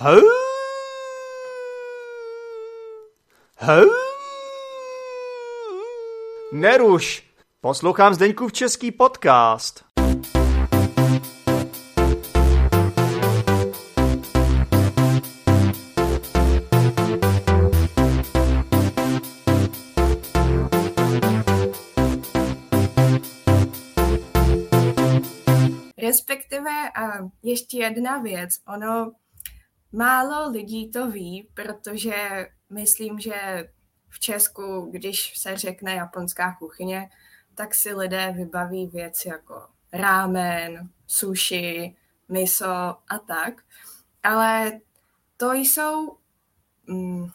Hau! Hau! Neruš! Poslouchám Zdeňkův český podcast. Respektive a ještě jedna věc, ono málo lidí to ví, protože myslím, že v Česku, když se řekne japonská kuchyně, tak si lidé vybaví věci jako rámen, sushi, miso a tak. Ale to jsou mm,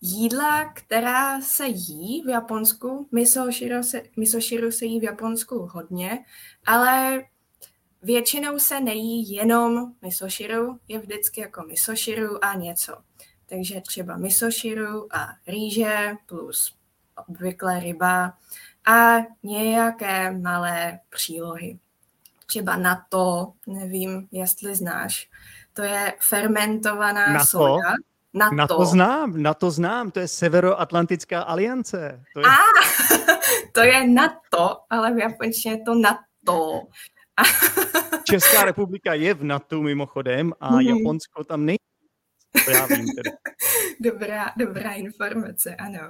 jídla, která se jí v Japonsku. Misoširu se, misoširu se jí v Japonsku hodně, ale Většinou se nejí jenom misoširu, je vždycky jako misoširu a něco. Takže třeba misoširu a rýže plus obvykle ryba a nějaké malé přílohy. Třeba na to, nevím, jestli znáš, to je fermentovaná na soja. Na, na to. to znám, na to znám, to je Severoatlantická aliance. To je... A, to je na to, ale v japonštině je to na to. Česká republika je v NATO mimochodem a mm. Japonsko tam není. To já vím tedy. Dobrá, dobrá informace, ano.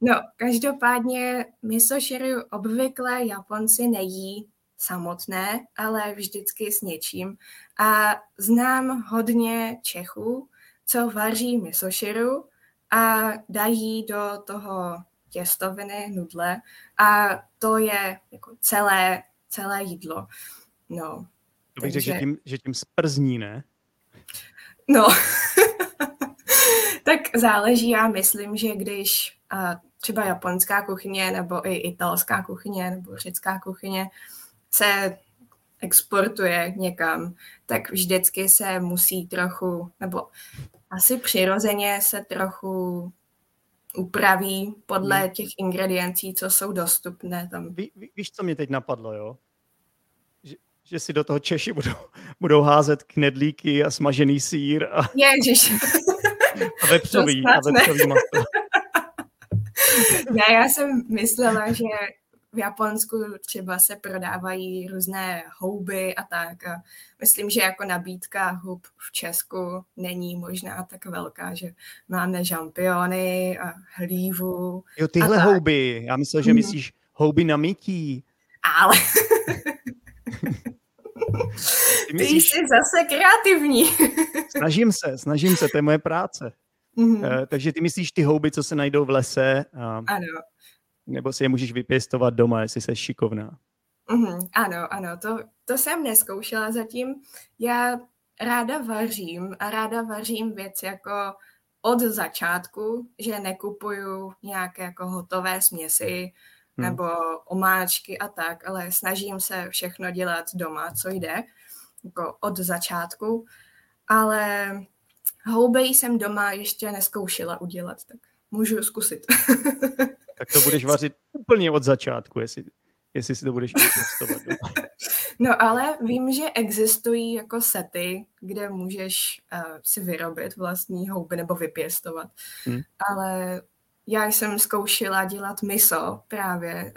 No, každopádně misoširu obvykle Japonci nejí samotné, ale vždycky s něčím. A znám hodně Čechů, co vaří misoširu a dají do toho těstoviny, nudle a to je jako celé, celé jídlo. No, to bych Takže... řekl, že tím, že tím sprzní, ne? No, tak záleží, já myslím, že když a třeba japonská kuchyně nebo i italská kuchyně nebo řecká kuchyně se exportuje někam, tak vždycky se musí trochu, nebo asi přirozeně se trochu upraví podle hmm. těch ingrediencí, co jsou dostupné tam. Ví, ví, víš, co mě teď napadlo, jo? Že si do toho Češi budou, budou házet knedlíky a smažený sír a, Ježiš. a vepřový, a vepřový maso. ne, já jsem myslela, že v Japonsku třeba se prodávají různé houby a tak. A myslím, že jako nabídka hub v Česku není možná tak velká, že máme žampiony a hlívu. Jo, tyhle houby. Já myslel, že mhm. myslíš houby na mytí. Ale ty, myslíš... Ty jsi zase kreativní. snažím se, snažím se, to je moje práce. Mm-hmm. Uh, takže ty myslíš ty houby, co se najdou v lese? A... Ano. Nebo si je můžeš vypěstovat doma, jestli jsi šikovná. Mm-hmm. Ano, ano, to, to jsem neskoušela zatím. Já ráda vařím a ráda vařím věci jako od začátku, že nekupuju nějaké jako hotové směsi, hmm. nebo omáčky a tak, ale snažím se všechno dělat doma, co jde, jako od začátku, ale houby jsem doma ještě neskoušela udělat, tak můžu zkusit. tak to budeš vařit úplně od začátku, jestli, jestli si to budeš testovat. No ale vím, že existují jako sety, kde můžeš uh, si vyrobit vlastní houby nebo vypěstovat. Hmm. Ale já jsem zkoušela dělat miso právě.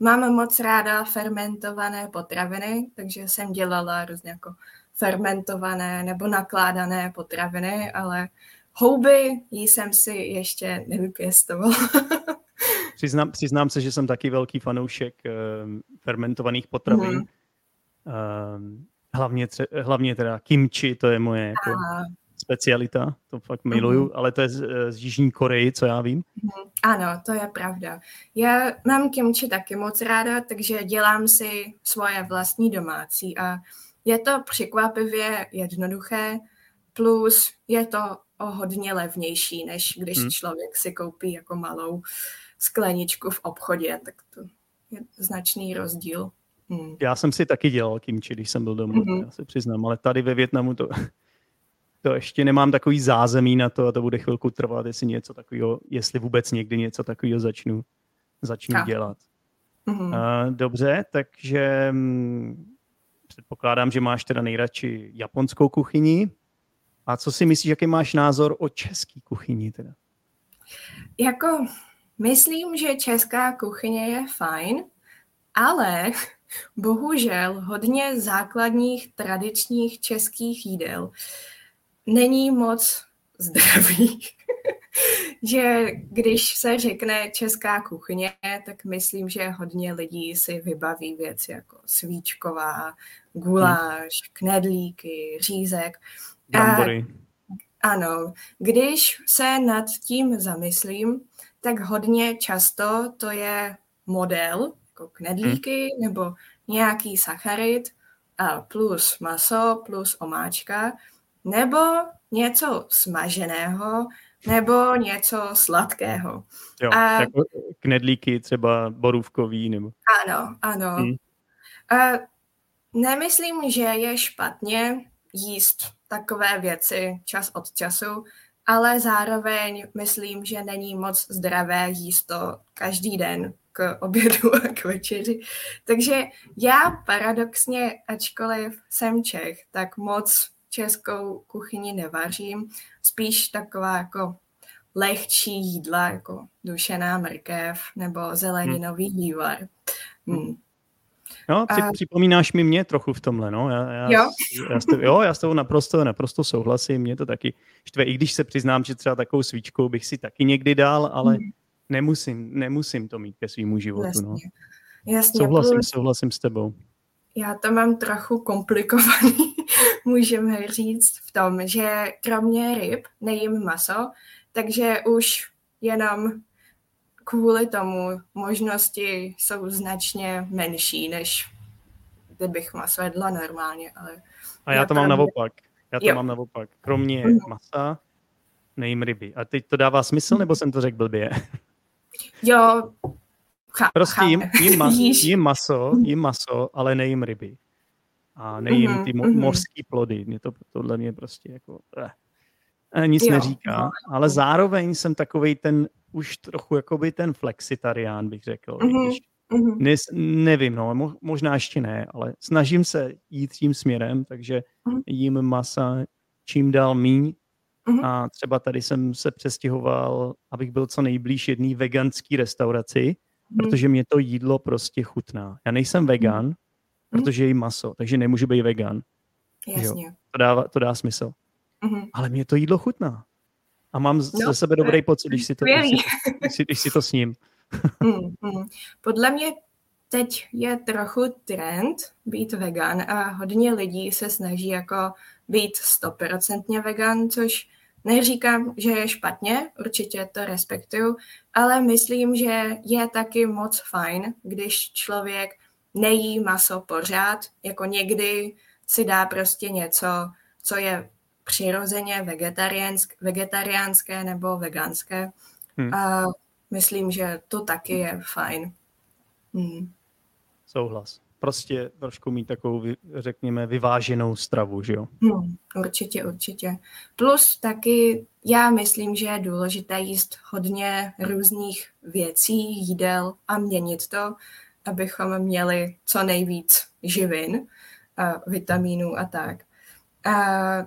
Mám moc ráda fermentované potraviny, takže jsem dělala různě jako fermentované nebo nakládané potraviny, ale houby jsem si ještě nevypěstovala. přiznám, přiznám se, že jsem taky velký fanoušek uh, fermentovaných potravin. Mm. Uh, hlavně, tře- hlavně teda kimchi, to je moje jako, specialita, to fakt miluju, mm-hmm. ale to je z, z Jižní Koreji, co já vím. Mm-hmm. Ano, to je pravda. Já mám kimchi taky moc ráda, takže dělám si svoje vlastní domácí a je to překvapivě jednoduché, plus je to o hodně levnější, než když mm. člověk si koupí jako malou skleničku v obchodě, tak to je značný rozdíl. Hmm. Já jsem si taky dělal kimči, když jsem byl doma, mm-hmm. já se přiznám, ale tady ve Větnamu to to ještě nemám takový zázemí na to a to bude chvilku trvat, jestli něco takového, jestli vůbec někdy něco takového začnu, začnu dělat. Mm-hmm. Uh, dobře, takže um, předpokládám, že máš teda nejradši japonskou kuchyni. A co si myslíš, jaký máš názor o české kuchyni teda? Jako, myslím, že česká kuchyně je fajn, ale bohužel hodně základních tradičních českých jídel není moc zdravých. že když se řekne česká kuchyně, tak myslím, že hodně lidí si vybaví věci jako svíčková, guláš, knedlíky, řízek. Brambory. Ano, když se nad tím zamyslím, tak hodně často to je model, jako knedlíky hmm. nebo nějaký sacharid a plus maso, plus omáčka, nebo něco smaženého, nebo něco sladkého. Jo, a, jako knedlíky třeba borůvkový nebo... Ano, ano. Hmm. A nemyslím, že je špatně jíst takové věci čas od času, ale zároveň myslím, že není moc zdravé jíst to každý den k obědu a k večeři. Takže já paradoxně, ačkoliv jsem Čech, tak moc českou kuchyni nevařím. Spíš taková jako lehčí jídla, jako dušená mrkev nebo zeleninový hmm. vývar. Hmm. No, při, a... připomínáš mi mě trochu v tomhle, no. Já, já, jo? Já, s, jo, já s tou naprosto, naprosto souhlasím, mě to taky štve, i když se přiznám, že třeba takovou svíčkou bych si taky někdy dal, ale hmm. nemusím, nemusím to mít ke svýmu životu, Jasně. no. Jasně, souhlasím, plus, souhlasím s tebou. Já to mám trochu komplikovaný, můžeme říct, v tom, že kromě ryb nejím maso, takže už jenom kvůli tomu možnosti jsou značně menší, než kdybych maso jedla normálně. Ale a já to mám naopak. Já to jo. mám naopak. Kromě mm. masa nejím ryby. A teď to dává smysl, nebo jsem to řekl blbě? Jo, Chá, prostě jim, jim, ma, jim, maso, jim maso, ale nejím ryby. A nejím mm-hmm, ty mo- mořský plody. Mě to, tohle mě prostě jako... Eh. eh nic jo, neříká, no. ale zároveň jsem takový ten už trochu jakoby ten flexitarián, bych řekl. Mm-hmm. Když. Nes, nevím, no, mo, možná ještě ne, ale snažím se jít tím směrem, takže mm-hmm. jím masa čím dál míň mm-hmm. a třeba tady jsem se přestěhoval, abych byl co nejblíž jedné veganské restauraci, mm-hmm. protože mě to jídlo prostě chutná. Já nejsem vegan, mm-hmm. protože jím maso, takže nemůžu být vegan. Jasně. Jo, to, dá, to dá smysl. Mm-hmm. Ale mě to jídlo chutná. A mám no, ze sebe dobrý pocit, když si to, když si, když si, když si to sním. mm, mm. Podle mě teď je trochu trend být vegan a hodně lidí se snaží jako být stoprocentně vegan, což neříkám, že je špatně, určitě to respektuju, ale myslím, že je taky moc fajn, když člověk nejí maso pořád, jako někdy si dá prostě něco, co je přirozeně vegetariánsk, vegetariánské nebo veganské. Hmm. A myslím, že to taky je fajn. Hmm. Souhlas. Prostě trošku mít takovou, řekněme, vyváženou stravu, že jo? Hmm, určitě, určitě. Plus taky já myslím, že je důležité jíst hodně různých věcí, jídel a měnit to, abychom měli co nejvíc živin, vitamínů a tak. A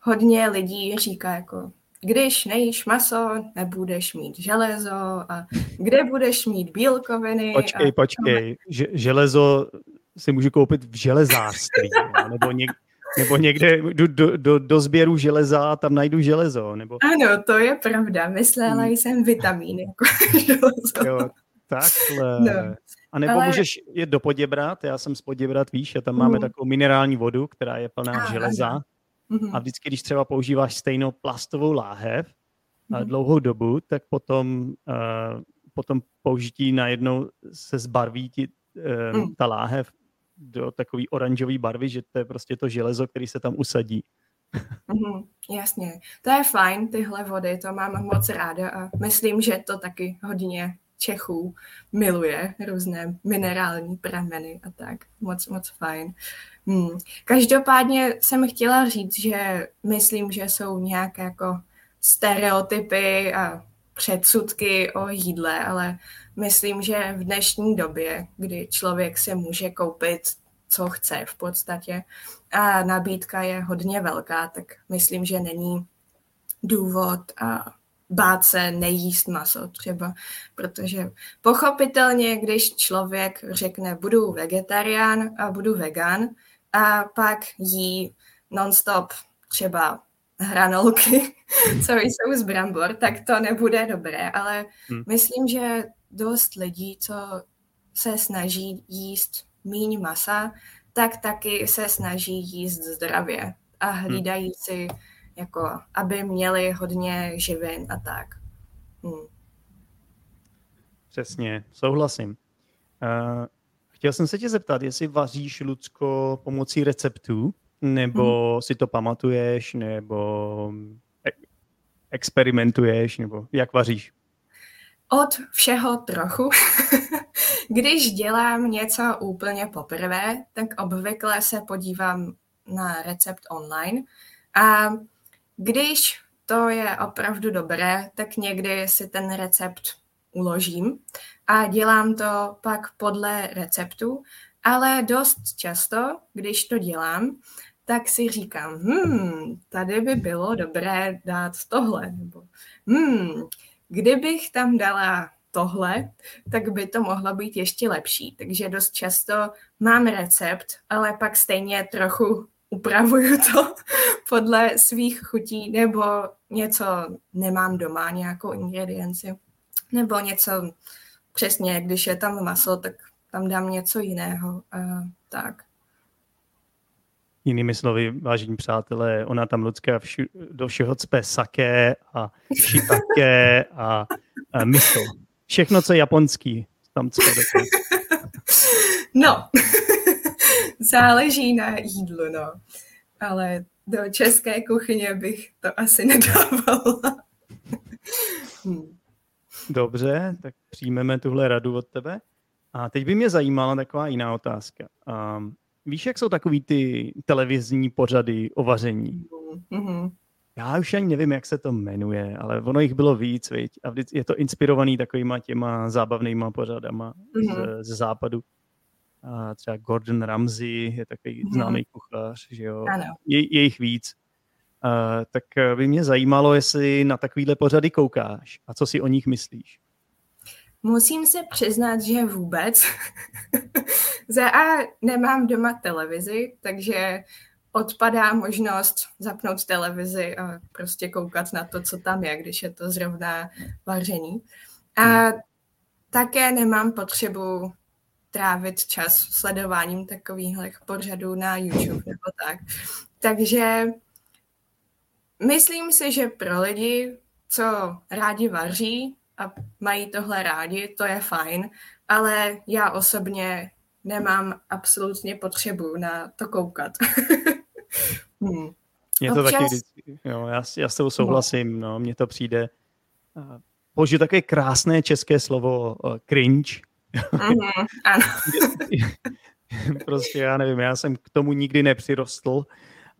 hodně lidí říká jako, když nejíš maso, nebudeš mít železo a kde budeš mít bílkoviny. Počkej, a... počkej, Ž- železo si můžu koupit v železářství, nebo, něk, nebo někde do, do, do, do sběru železa a tam najdu železo. Nebo... Ano, to je pravda, myslela hmm. jsem vitamíny. Jako železo. Jo, takhle. No. A nebo Ale... můžeš jít do Poděbrat, já jsem z Poděbrat, víš, a tam mm. máme takovou minerální vodu, která je plná a, železa. Ano. Mm-hmm. A vždycky, když třeba používáš stejnou plastovou láhev mm-hmm. dlouhou dobu, tak potom, uh, potom použití najednou se zbarví ti, uh, mm. ta láhev do takové oranžové barvy, že to je prostě to železo, který se tam usadí. Mm-hmm, jasně, to je fajn, tyhle vody, to mám moc ráda a myslím, že to taky hodně Čechů miluje různé minerální prameny a tak. Moc, moc fajn. Hmm. Každopádně jsem chtěla říct, že myslím, že jsou nějaké jako stereotypy a předsudky o jídle, ale myslím, že v dnešní době, kdy člověk se může koupit co chce v podstatě. A nabídka je hodně velká, tak myslím, že není důvod a bát se nejíst maso třeba, protože pochopitelně, když člověk řekne budu vegetarián a budu vegan a pak jí nonstop třeba hranolky, co jsou z brambor, tak to nebude dobré, ale hmm. myslím, že dost lidí, co se snaží jíst míň masa, tak taky se snaží jíst zdravě a hmm. hlídají si, jako, aby měli hodně živin a tak. Hmm. Přesně, souhlasím. Uh, chtěl jsem se tě zeptat, jestli vaříš, Lucko, pomocí receptů, nebo hmm. si to pamatuješ, nebo experimentuješ, nebo jak vaříš? Od všeho trochu. Když dělám něco úplně poprvé, tak obvykle se podívám na recept online a když to je opravdu dobré, tak někdy si ten recept uložím a dělám to pak podle receptu, ale dost často, když to dělám, tak si říkám, hmm, tady by bylo dobré dát tohle, nebo hmm, kdybych tam dala tohle, tak by to mohlo být ještě lepší. Takže dost často mám recept, ale pak stejně trochu upravuju to podle svých chutí, nebo něco nemám doma, nějakou ingredienci, nebo něco přesně, když je tam maso, tak tam dám něco jiného. Uh, tak. Jinými slovy, vážení přátelé, ona tam Lucka vši, do všeho cpe sake a shiitake a, a miso. Všechno, co je japonský, tam cpe. No, záleží na jídlu, no. Ale do české kuchyně bych to asi nedávala. hmm. Dobře, tak přijmeme tuhle radu od tebe. A teď by mě zajímala taková jiná otázka. Um, víš, jak jsou takový ty televizní pořady o vaření? Mm-hmm. Já už ani nevím, jak se to jmenuje, ale ono jich bylo víc, viď? A je to inspirovaný takovýma těma zábavnýma pořadama mm-hmm. z, z západu. A třeba Gordon Ramsay je takový mm-hmm. známý kuchař, že jo? Ano. Je, je jich víc. Uh, tak by mě zajímalo, jestli na takovýhle pořady koukáš a co si o nich myslíš. Musím se přiznat, že vůbec. Za A nemám doma televizi, takže odpadá možnost zapnout televizi a prostě koukat na to, co tam je, když je to zrovna vaření. A hmm. také nemám potřebu trávit čas sledováním takových pořadů na YouTube nebo tak. Takže myslím si, že pro lidi, co rádi vaří, a mají tohle rádi, to je fajn, ale já osobně nemám absolutně potřebu na to koukat. hmm. Mně to Občas... taky, jo, já, já s tou souhlasím, no, mně to přijde. Použiju také krásné české slovo uh, cringe. Mm-hmm, ano. prostě já nevím, já jsem k tomu nikdy nepřirostl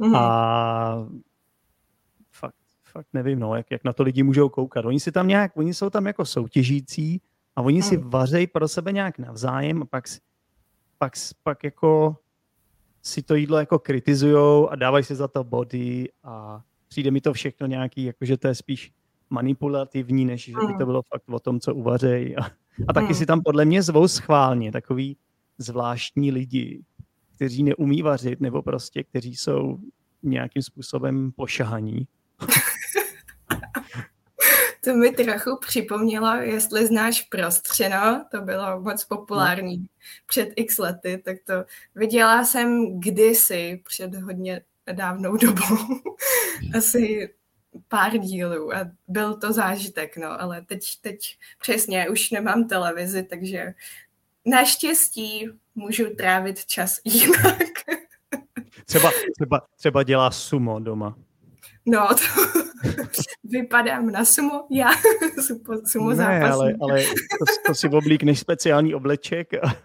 mm-hmm. a fakt nevím, no, jak, jak na to lidi můžou koukat. Oni si tam nějak, oni jsou tam jako soutěžící a oni si hmm. vařejí pro sebe nějak navzájem a pak, pak, pak jako si to jídlo jako kritizujou a dávají si za to body a přijde mi to všechno nějaký, jakože to je spíš manipulativní, než že by to hmm. bylo fakt o tom, co uvařejí. A, a taky hmm. si tam podle mě zvou schválně takový zvláštní lidi, kteří neumí vařit, nebo prostě, kteří jsou nějakým způsobem pošahaní. to mi trochu připomnělo, jestli znáš Prostřeno, to bylo moc populární no. před x lety, tak to viděla jsem kdysi před hodně dávnou dobou, asi pár dílů a byl to zážitek, no, ale teď, teď přesně už nemám televizi, takže naštěstí můžu trávit čas jinak. Třeba, třeba, třeba dělá sumo doma. No, to vypadám na sumo, já, sumo ne, zápasník. ale, ale to, to si oblíkneš speciální obleček. A,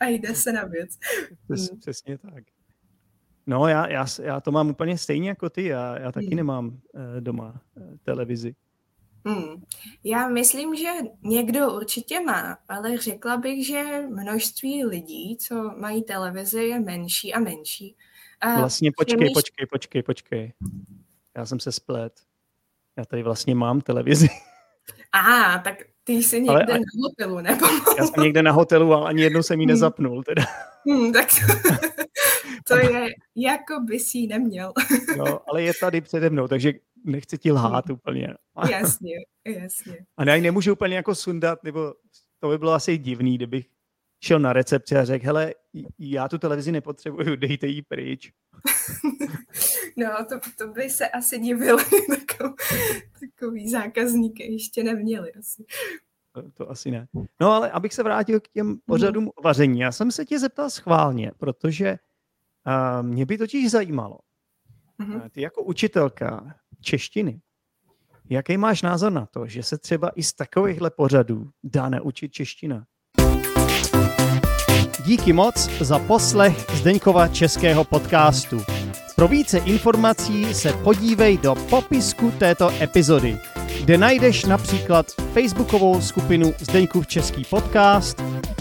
a jde se na věc. Přes, hmm. Přesně tak. No, já, já, já to mám úplně stejně jako ty, já, já taky hmm. nemám uh, doma uh, televizi. Hmm. Já myslím, že někdo určitě má, ale řekla bych, že množství lidí, co mají televizi, je menší a menší. A vlastně počkej, přemýš... počkej, počkej, počkej. Já jsem se splet. Já tady vlastně mám televizi. A, tak ty jsi někde ale, na hotelu, nebo? Já jsem někde na hotelu, ale ani jednou jsem ji hmm. nezapnul. Teda. Hmm, tak to, je, jako by si ji neměl. no, ale je tady přede mnou, takže nechci ti lhát úplně. jasně, jasně. A já ji nemůžu úplně jako sundat, nebo to by bylo asi divný, kdybych šel na recepci a řekl, hele, já tu televizi nepotřebuju, dejte ji pryč. no, to, to by se asi divili, takový, takový zákazníky ještě neměli asi. To, to asi ne. No ale abych se vrátil k těm pořadům mm. vaření. Já jsem se tě zeptal schválně, protože uh, mě by totiž zajímalo, mm-hmm. ty jako učitelka češtiny, jaký máš názor na to, že se třeba i z takovýchhle pořadů dá naučit čeština? Díky moc za poslech Zdeňkova českého podcastu. Pro více informací se podívej do popisku této epizody, kde najdeš například facebookovou skupinu Zdeňkův český podcast,